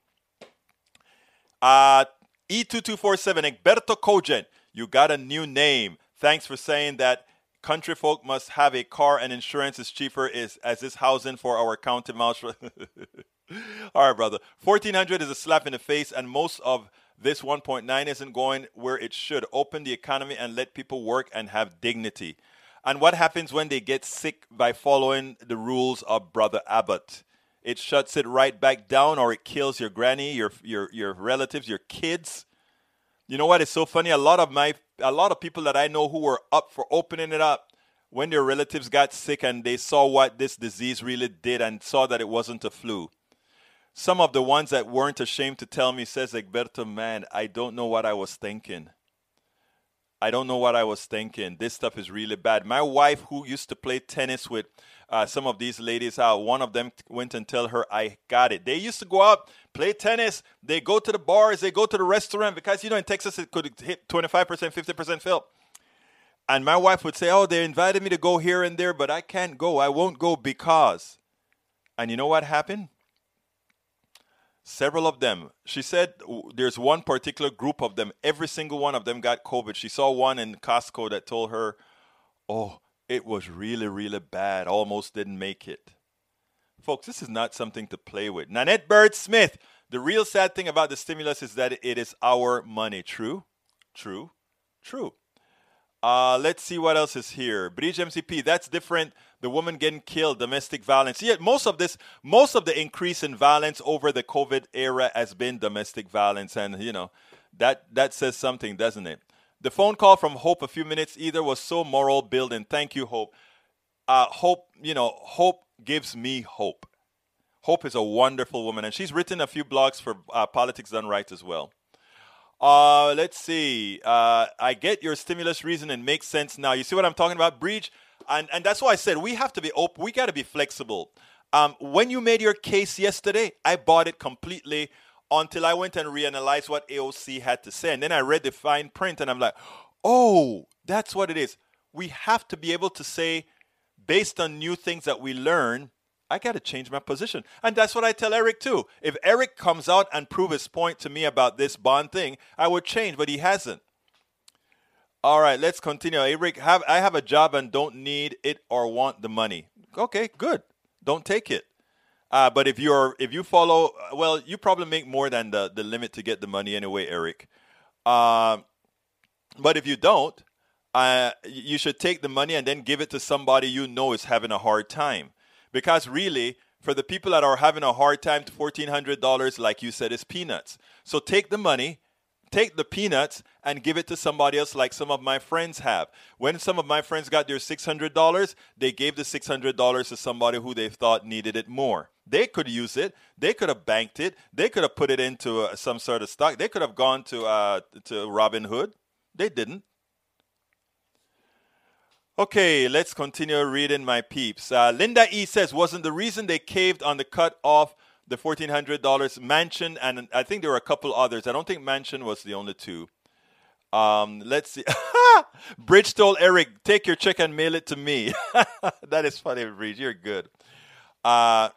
Uh, E2247, Egberto Cogent, you got a new name. Thanks for saying that country folk must have a car and insurance is cheaper is, as is housing for our county mouse. All right, brother. 1400 is a slap in the face, and most of this 1.9 isn't going where it should. Open the economy and let people work and have dignity. And what happens when they get sick by following the rules of Brother Abbott? It shuts it right back down, or it kills your granny, your your your relatives, your kids. You know what? It's so funny. A lot of my a lot of people that I know who were up for opening it up when their relatives got sick and they saw what this disease really did and saw that it wasn't a flu. Some of the ones that weren't ashamed to tell me says Egberto, man, I don't know what I was thinking. I don't know what I was thinking. This stuff is really bad. My wife, who used to play tennis with uh, some of these ladies, uh, one of them went and tell her, "I got it." They used to go out play tennis. They go to the bars. They go to the restaurant because you know in Texas it could hit twenty five percent, fifty percent fill. And my wife would say, "Oh, they invited me to go here and there, but I can't go. I won't go because." And you know what happened? Several of them. She said there's one particular group of them. Every single one of them got COVID. She saw one in Costco that told her, "Oh, it was really, really bad. Almost didn't make it." Folks, this is not something to play with. Nanette Bird Smith. The real sad thing about the stimulus is that it is our money. True, true, true. Uh, let's see what else is here. Bridge MCP, that's different. The woman getting killed, domestic violence. Yeah, most of this, most of the increase in violence over the COVID era has been domestic violence, and you know, that that says something, doesn't it? The phone call from Hope a few minutes either was so moral building. Thank you, Hope. Uh, hope, you know, Hope gives me hope. Hope is a wonderful woman, and she's written a few blogs for uh, Politics Done Right as well. Uh, let's see. Uh, I get your stimulus reason and makes sense now. You see what I'm talking about? Bridge. And, and that's why I said we have to be open. We got to be flexible. Um, when you made your case yesterday, I bought it completely until I went and reanalyzed what AOC had to say. And then I read the fine print and I'm like, oh, that's what it is. We have to be able to say, based on new things that we learn, I got to change my position. And that's what I tell Eric too. If Eric comes out and prove his point to me about this bond thing, I would change, but he hasn't. All right, let's continue. Eric, have I have a job and don't need it or want the money. Okay, good. Don't take it. Uh, but if you're if you follow, well, you probably make more than the, the limit to get the money anyway, Eric. Uh, but if you don't, uh, you should take the money and then give it to somebody you know is having a hard time. Because really, for the people that are having a hard time, $1,400, like you said, is peanuts. So take the money, take the peanuts, and give it to somebody else, like some of my friends have. When some of my friends got their $600, they gave the $600 to somebody who they thought needed it more. They could use it. They could have banked it. They could have put it into uh, some sort of stock. They could have gone to uh, to Robinhood. They didn't. Okay, let's continue reading my peeps. Uh, Linda E says, wasn't the reason they caved on the cut off the $1,400 Manchin, and I think there were a couple others. I don't think Manchin was the only two. Um, let's see. Bridge told Eric, take your check and mail it to me. that is funny, Bridge. You're good. Uh,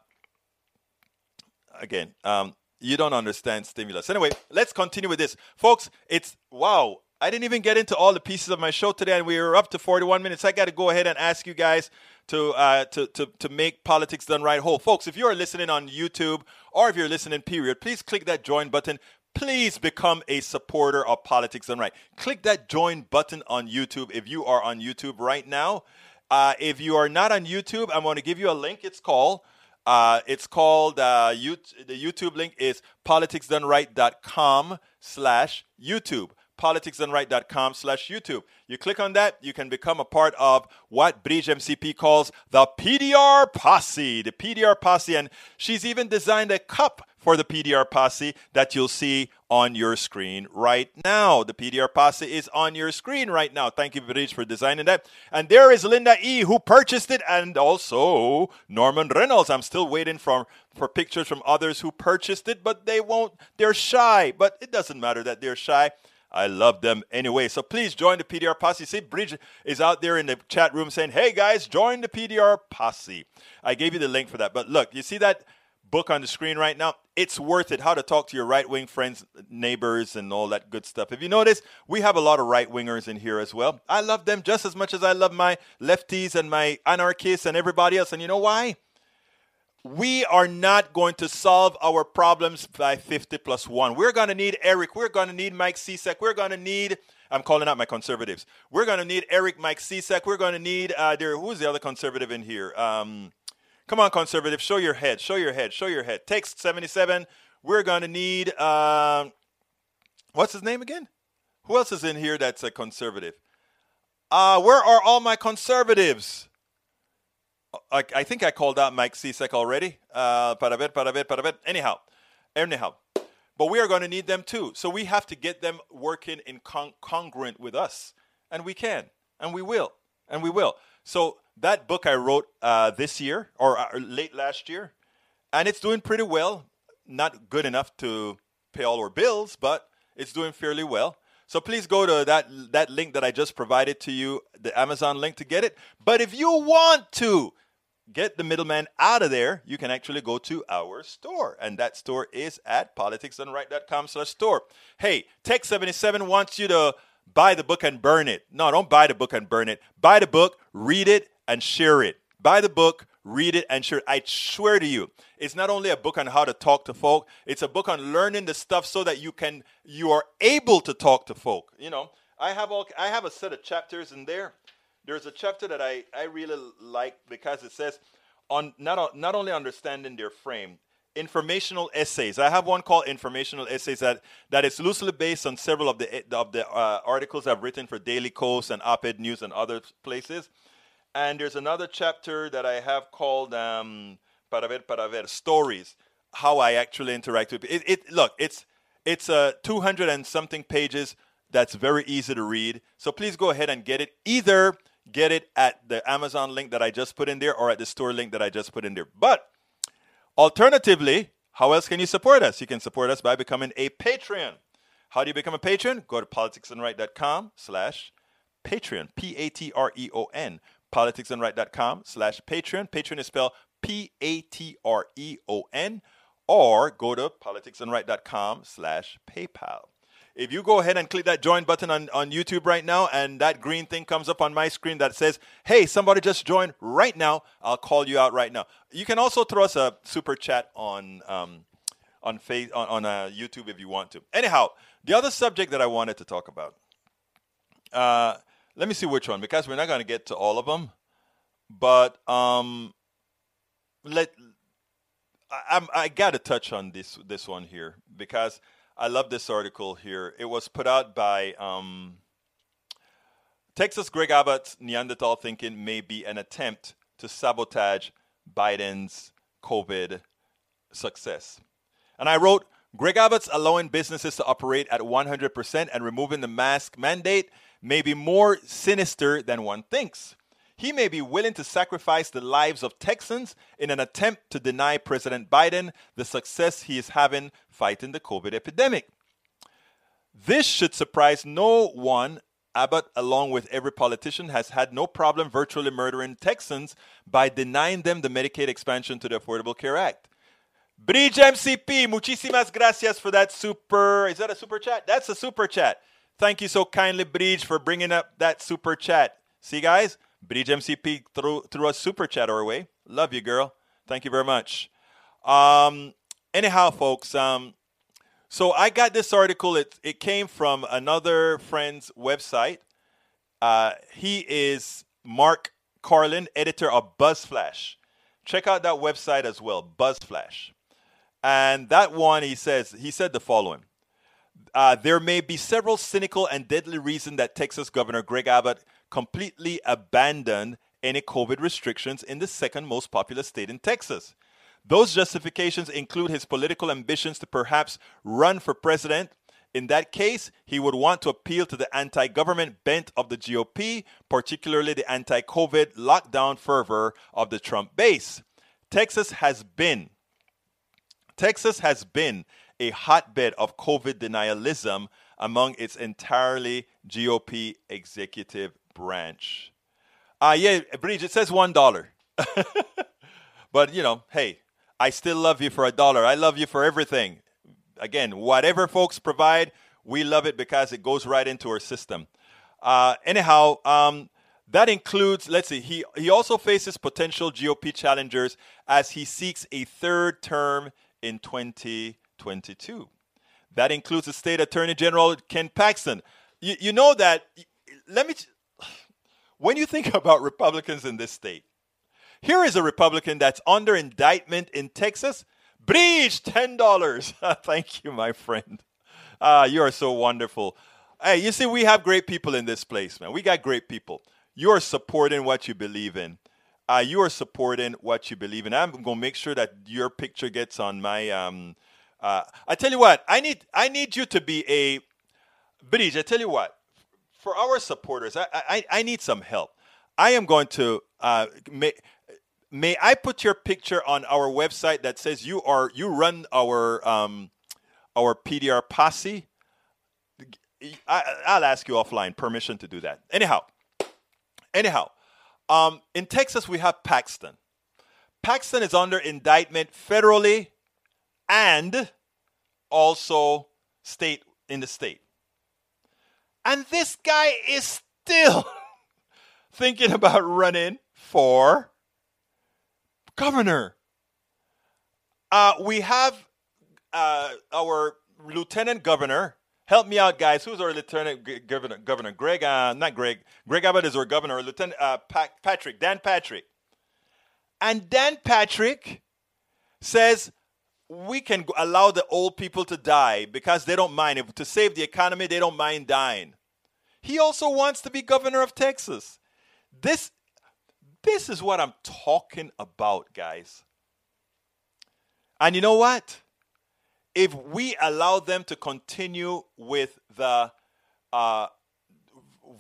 again, um, you don't understand stimulus. Anyway, let's continue with this. Folks, it's wow. I didn't even get into all the pieces of my show today, and we are up to 41 minutes. I got to go ahead and ask you guys to, uh, to, to, to make politics done right whole. Folks, if you are listening on YouTube or if you're listening, period, please click that join button. Please become a supporter of Politics Done Right. Click that join button on YouTube if you are on YouTube right now. Uh, if you are not on YouTube, I'm going to give you a link. It's called uh, it's called uh, the YouTube link is politicsdoneright.com slash YouTube. Politicsdoneright.com slash YouTube. You click on that, you can become a part of what Bridge MCP calls the PDR Posse. The PDR Posse, and she's even designed a cup for the PDR Posse that you'll see on your screen right now. The PDR Posse is on your screen right now. Thank you, Bridge, for designing that. And there is Linda E., who purchased it, and also Norman Reynolds. I'm still waiting for, for pictures from others who purchased it, but they won't. They're shy, but it doesn't matter that they're shy. I love them anyway. So please join the PDR Posse. See, Bridge is out there in the chat room saying, hey guys, join the PDR Posse. I gave you the link for that. But look, you see that book on the screen right now? It's worth it. How to talk to your right wing friends, neighbors, and all that good stuff. If you notice, we have a lot of right wingers in here as well. I love them just as much as I love my lefties and my anarchists and everybody else. And you know why? We are not going to solve our problems by 50 plus 1. We're going to need Eric. We're going to need Mike Cisak. We're going to need, I'm calling out my conservatives. We're going to need Eric, Mike Cisak. We're going to need, uh, there, who's the other conservative in here? Um, come on, conservative, show your head, show your head, show your head. Text 77. We're going to need, uh, what's his name again? Who else is in here that's a conservative? Uh, where are all my conservatives? I, I think I called out Mike Cisak already. Uh, para ver, para ver, para ver. Anyhow, anyhow. But we are going to need them too. So we have to get them working in con- congruent with us. And we can. And we will. And we will. So that book I wrote uh, this year or uh, late last year, and it's doing pretty well. Not good enough to pay all our bills, but it's doing fairly well. So please go to that that link that I just provided to you, the Amazon link to get it. But if you want to get the middleman out of there, you can actually go to our store. And that store is at politicsdoneright.com slash store. Hey, Tech77 wants you to buy the book and burn it. No, don't buy the book and burn it. Buy the book, read it, and share it. Buy the book, read it, and share. I swear to you, it's not only a book on how to talk to folk, it's a book on learning the stuff so that you can you are able to talk to folk. You know, I have all I have a set of chapters in there. There's a chapter that I, I really like because it says on not not only understanding their frame, informational essays. I have one called informational essays that that is loosely based on several of the of the uh, articles I've written for Daily Kos and Op-Ed News and other places. And there's another chapter that I have called um, para ver para ver stories, how I actually interact with it. it look, it's it's uh, 200 and something pages. That's very easy to read. So please go ahead and get it. Either get it at the Amazon link that I just put in there or at the store link that I just put in there. But alternatively, how else can you support us? You can support us by becoming a Patreon. How do you become a patron? Go to politicsdoneright.com slash Patreon, P-A-T-R-E-O-N, politicsdoneright.com slash Patreon. Patreon is spelled P-A-T-R-E-O-N, or go to politicsdoneright.com slash PayPal. If you go ahead and click that join button on, on YouTube right now, and that green thing comes up on my screen that says, Hey, somebody just joined right now, I'll call you out right now. You can also throw us a super chat on um, on, face, on, on uh, YouTube if you want to. Anyhow, the other subject that I wanted to talk about, uh, let me see which one, because we're not going to get to all of them. But um, let I, I got to touch on this this one here because I love this article here. It was put out by um, Texas Greg Abbott's Neanderthal thinking may be an attempt to sabotage Biden's COVID success. And I wrote, Greg Abbott's allowing businesses to operate at 100% and removing the mask mandate may be more sinister than one thinks. He may be willing to sacrifice the lives of Texans in an attempt to deny President Biden the success he is having fighting the COVID epidemic. This should surprise no one. Abbott, along with every politician, has had no problem virtually murdering Texans by denying them the Medicaid expansion to the Affordable Care Act. Bridge MCP, muchísimas gracias for that super. Is that a super chat? That's a super chat. Thank you so kindly, Bridge, for bringing up that super chat. See, guys, Bridge MCP threw, threw a super chat our way. Love you, girl. Thank you very much. Um, anyhow, folks, um, so I got this article. It, it came from another friend's website. Uh, he is Mark Karlin, editor of BuzzFlash. Check out that website as well, BuzzFlash. And that one, he says, he said the following. Uh, there may be several cynical and deadly reasons that Texas Governor Greg Abbott completely abandoned any COVID restrictions in the second most populous state in Texas. Those justifications include his political ambitions to perhaps run for president. In that case, he would want to appeal to the anti government bent of the GOP, particularly the anti COVID lockdown fervor of the Trump base. Texas has been Texas has been a hotbed of COVID denialism among its entirely GOP executive branch. Ah, uh, yeah, Bridge, it says one dollar. but you know, hey, I still love you for a dollar. I love you for everything. Again, whatever folks provide, we love it because it goes right into our system. Uh, anyhow, um, that includes, let's see, he, he also faces potential GOP challengers as he seeks a third term in 2022. That includes the state attorney general, Ken Paxton. You, you know that, let me, when you think about Republicans in this state, here is a Republican that's under indictment in Texas. Bridge $10. Thank you, my friend. Ah, you are so wonderful. Hey, you see, we have great people in this place, man. We got great people. You are supporting what you believe in. Uh, you are supporting what you believe in. I'm going to make sure that your picture gets on my. Um, uh, I tell you what, I need I need you to be a bridge. I tell you what, for our supporters, I, I, I need some help. I am going to uh, may I put your picture on our website that says you are you run our um, our PDR posse? I, will ask you offline permission to do that. Anyhow, anyhow, um, in Texas we have Paxton. Paxton is under indictment federally and also state in the state. And this guy is still thinking about running for governor. Uh, we have uh, our lieutenant governor, Help me out, guys. Who's our lieutenant governor? Governor Greg, uh, not Greg. Greg Abbott is our governor. Lieutenant uh, Patrick, Dan Patrick. And Dan Patrick says we can allow the old people to die because they don't mind. If, to save the economy, they don't mind dying. He also wants to be governor of Texas. This, this is what I'm talking about, guys. And you know what? If we allow them to continue with the uh,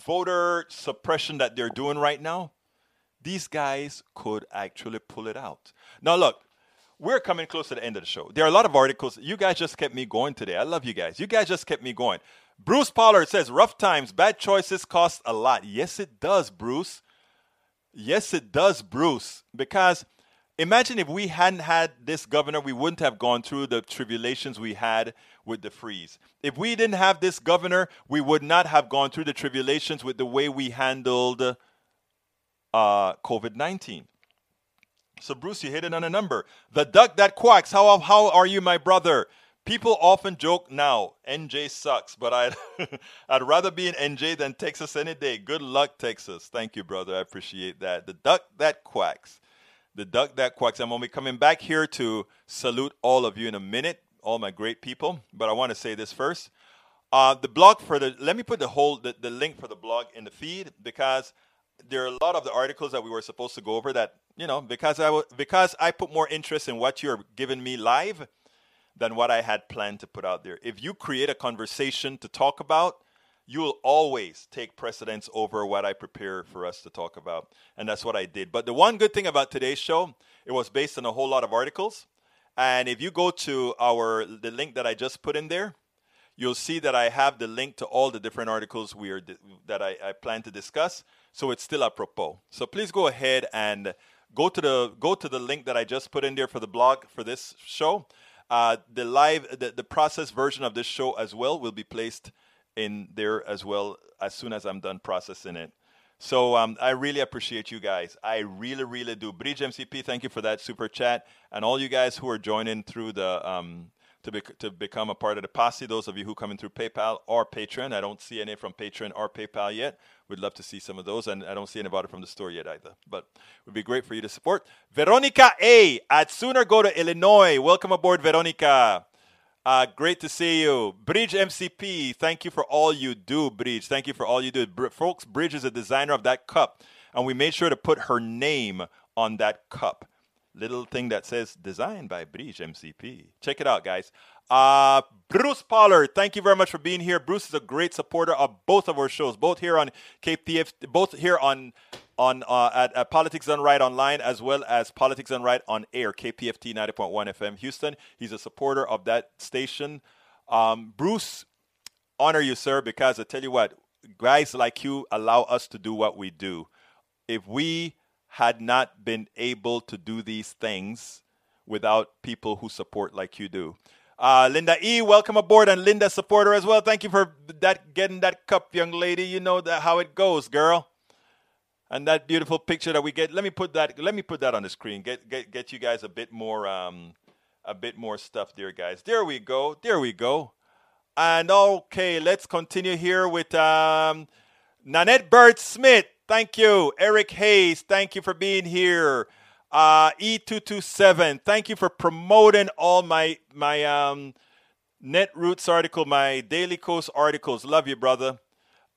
voter suppression that they're doing right now, these guys could actually pull it out. Now, look, we're coming close to the end of the show. There are a lot of articles. You guys just kept me going today. I love you guys. You guys just kept me going. Bruce Pollard says, rough times, bad choices cost a lot. Yes, it does, Bruce. Yes, it does, Bruce. Because imagine if we hadn't had this governor, we wouldn't have gone through the tribulations we had with the freeze. If we didn't have this governor, we would not have gone through the tribulations with the way we handled uh, COVID 19. So, Bruce, you hit it on a number. The duck that quacks. How, how are you, my brother? People often joke now, NJ sucks, but I'd, I'd rather be in NJ than Texas any day. Good luck, Texas. Thank you, brother. I appreciate that. The duck that quacks. The duck that quacks. I'm going to be coming back here to salute all of you in a minute, all my great people. But I want to say this first. Uh, the blog for the, let me put the whole, the, the link for the blog in the feed because there are a lot of the articles that we were supposed to go over that you know because I w- because I put more interest in what you're giving me live than what I had planned to put out there. If you create a conversation to talk about, you will always take precedence over what I prepare for us to talk about, and that's what I did. But the one good thing about today's show, it was based on a whole lot of articles, and if you go to our the link that I just put in there, you'll see that I have the link to all the different articles we are that I, I plan to discuss so it's still apropos. So please go ahead and go to the go to the link that I just put in there for the blog for this show. Uh, the live the, the process version of this show as well will be placed in there as well as soon as I'm done processing it. So um, I really appreciate you guys. I really, really do. Bridge MCP, thank you for that super chat, and all you guys who are joining through the um, to, bec- to become a part of the posse. Those of you who come in through PayPal or Patreon, I don't see any from Patreon or PayPal yet. We'd love to see some of those, and I don't see anybody from the store yet either. But it would be great for you to support. Veronica A. at Sooner Go to Illinois. Welcome aboard, Veronica. Uh, great to see you. Bridge MCP, thank you for all you do, Bridge. Thank you for all you do. Br- folks, Bridge is a designer of that cup, and we made sure to put her name on that cup little thing that says designed by Bridge MCP. Check it out, guys. Uh, Bruce Pollard, thank you very much for being here. Bruce is a great supporter of both of our shows, both here on KPF, both here on on uh, at, at, Politics Done Right online, as well as Politics Done Right on air, KPFT 90.1 FM Houston. He's a supporter of that station. Um, Bruce, honor you, sir, because I tell you what, guys like you allow us to do what we do. If we had not been able to do these things without people who support like you do. Uh, Linda E, welcome aboard, and Linda supporter as well. Thank you for that getting that cup, young lady. You know that how it goes, girl. And that beautiful picture that we get. Let me put that. Let me put that on the screen. Get get get you guys a bit more um, a bit more stuff, dear guys. There we go. There we go. And okay, let's continue here with um, Nanette Bird Smith. Thank you. Eric Hayes, thank you for being here. Uh, E227, thank you for promoting all my my um, Netroots article, my Daily Kos articles. Love you, brother.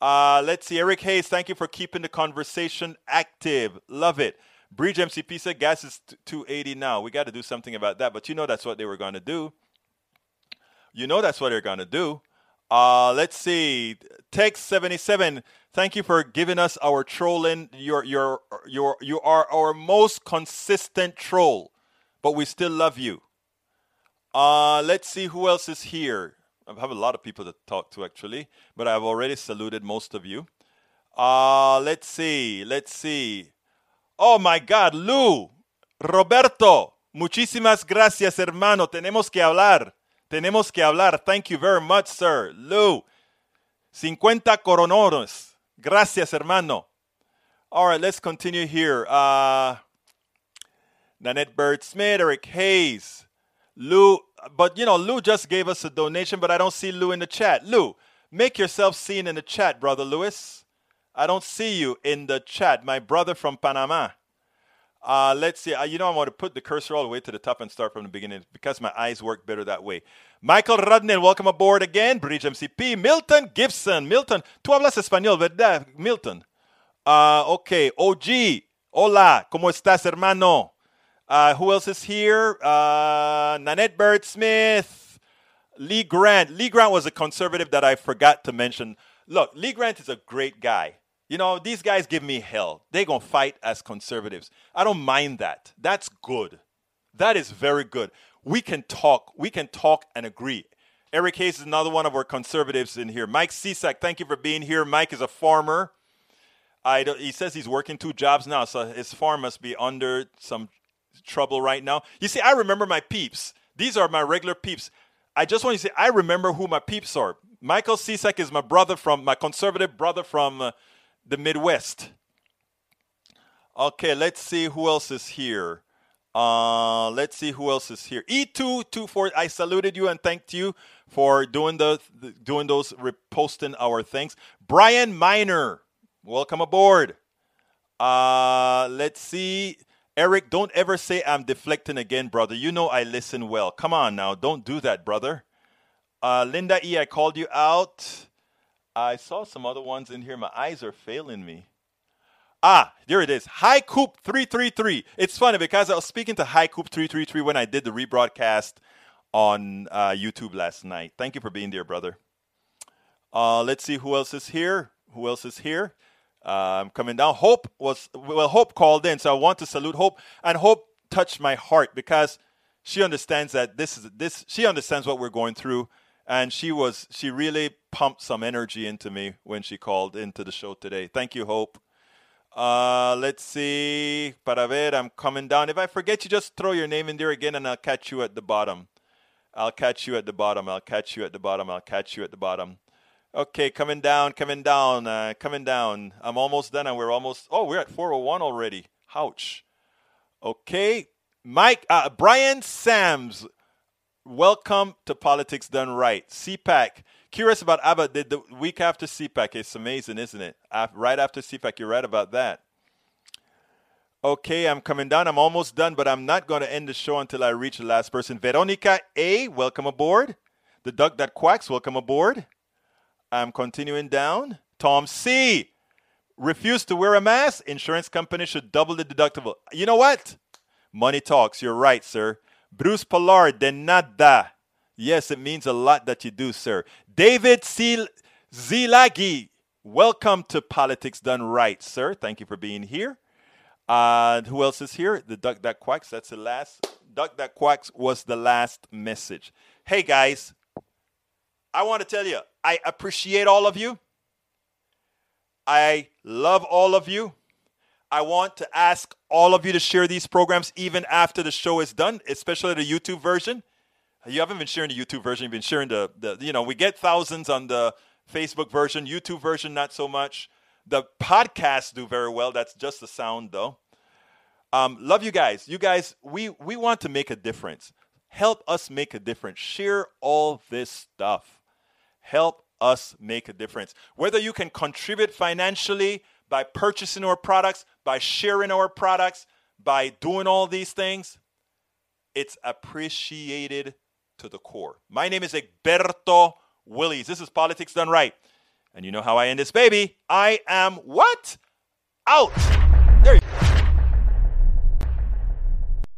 Uh, let's see. Eric Hayes, thank you for keeping the conversation active. Love it. Bridge MCP said gas is 280 now. We got to do something about that. But you know that's what they were going to do. You know that's what they're going to do. Uh, let's see. Text 77 Thank you for giving us our trolling. You're, you're, you're, you are our most consistent troll, but we still love you. Uh, let's see who else is here. I have a lot of people to talk to actually, but I've already saluted most of you. Uh, let's see. Let's see. Oh my God, Lou, Roberto, muchísimas gracias, hermano. Tenemos que hablar. Tenemos que hablar. Thank you very much, sir. Lou, 50 coronoros. Gracias, hermano. All right, let's continue here. Uh, Nanette Bird Smith, Eric Hayes. Lou, but you know, Lou just gave us a donation, but I don't see Lou in the chat. Lou, make yourself seen in the chat, brother Lewis. I don't see you in the chat, my brother from Panama. Uh, let's see. Uh, you know, I want to put the cursor all the way to the top and start from the beginning because my eyes work better that way. Michael Rudnin, welcome aboard again. Bridge MCP. Milton Gibson. Milton, tú hablas español, ¿verdad, Milton? Uh, okay. OG. Hola. ¿Cómo estás, hermano? Uh, who else is here? Uh, Nanette Bird Smith. Lee Grant. Lee Grant was a conservative that I forgot to mention. Look, Lee Grant is a great guy. You know, these guys give me hell. They're going to fight as conservatives. I don't mind that. That's good. That is very good. We can talk. We can talk and agree. Eric Hayes is another one of our conservatives in here. Mike Cisak, thank you for being here. Mike is a farmer. I he says he's working two jobs now, so his farm must be under some trouble right now. You see, I remember my peeps. These are my regular peeps. I just want to say I remember who my peeps are. Michael Cisak is my brother from my conservative brother from uh, the Midwest. Okay, let's see who else is here. Uh, let's see who else is here. E224, I saluted you and thanked you for doing the, the doing those reposting our things. Brian Miner, welcome aboard. Uh, let's see. Eric, don't ever say I'm deflecting again, brother. You know I listen well. Come on now, don't do that, brother. Uh, Linda E, I called you out. I saw some other ones in here. My eyes are failing me. Ah, there it is. High Coop 333. It's funny because I was speaking to High Coop 333 when I did the rebroadcast on uh, YouTube last night. Thank you for being there, brother. Uh, let's see who else is here. Who else is here? I'm um, coming down. Hope was well. Hope called in, so I want to salute Hope. And Hope touched my heart because she understands that this is this. She understands what we're going through, and she was she really pumped some energy into me when she called into the show today. Thank you, Hope. Uh, let's see. Para ver, I'm coming down. If I forget you, just throw your name in there again, and I'll catch you at the bottom. I'll catch you at the bottom. I'll catch you at the bottom. I'll catch you at the bottom. Okay, coming down, coming down, uh, coming down. I'm almost done, and we're almost. Oh, we're at 401 already. Ouch. Okay, Mike, uh, Brian Sams welcome to Politics Done Right. CPAC. Curious about Abbott did the week after CPAC. It's amazing, isn't it? Right after CPAC, you're right about that. Okay, I'm coming down. I'm almost done, but I'm not going to end the show until I reach the last person. Veronica A, welcome aboard. The Duck That Quacks, welcome aboard. I'm continuing down. Tom C, refused to wear a mask. Insurance company should double the deductible. You know what? Money talks. You're right, sir. Bruce Pollard, de nada. Yes, it means a lot that you do, sir. David Zilagi, welcome to Politics Done Right, sir. Thank you for being here. Uh, who else is here? The Duck That Quacks. That's the last. Duck That Quacks was the last message. Hey, guys, I want to tell you, I appreciate all of you. I love all of you. I want to ask all of you to share these programs even after the show is done, especially the YouTube version. You haven't been sharing the YouTube version, you've been sharing the, the you know, we get thousands on the Facebook version, YouTube version, not so much. The podcasts do very well. That's just the sound, though. Um, love you guys. You guys, we we want to make a difference. Help us make a difference. Share all this stuff. Help us make a difference. Whether you can contribute financially, by purchasing our products, by sharing our products, by doing all these things, it's appreciated to the core. My name is Egberto Willies. This is Politics Done Right. And you know how I end this baby. I am what? Out. There you go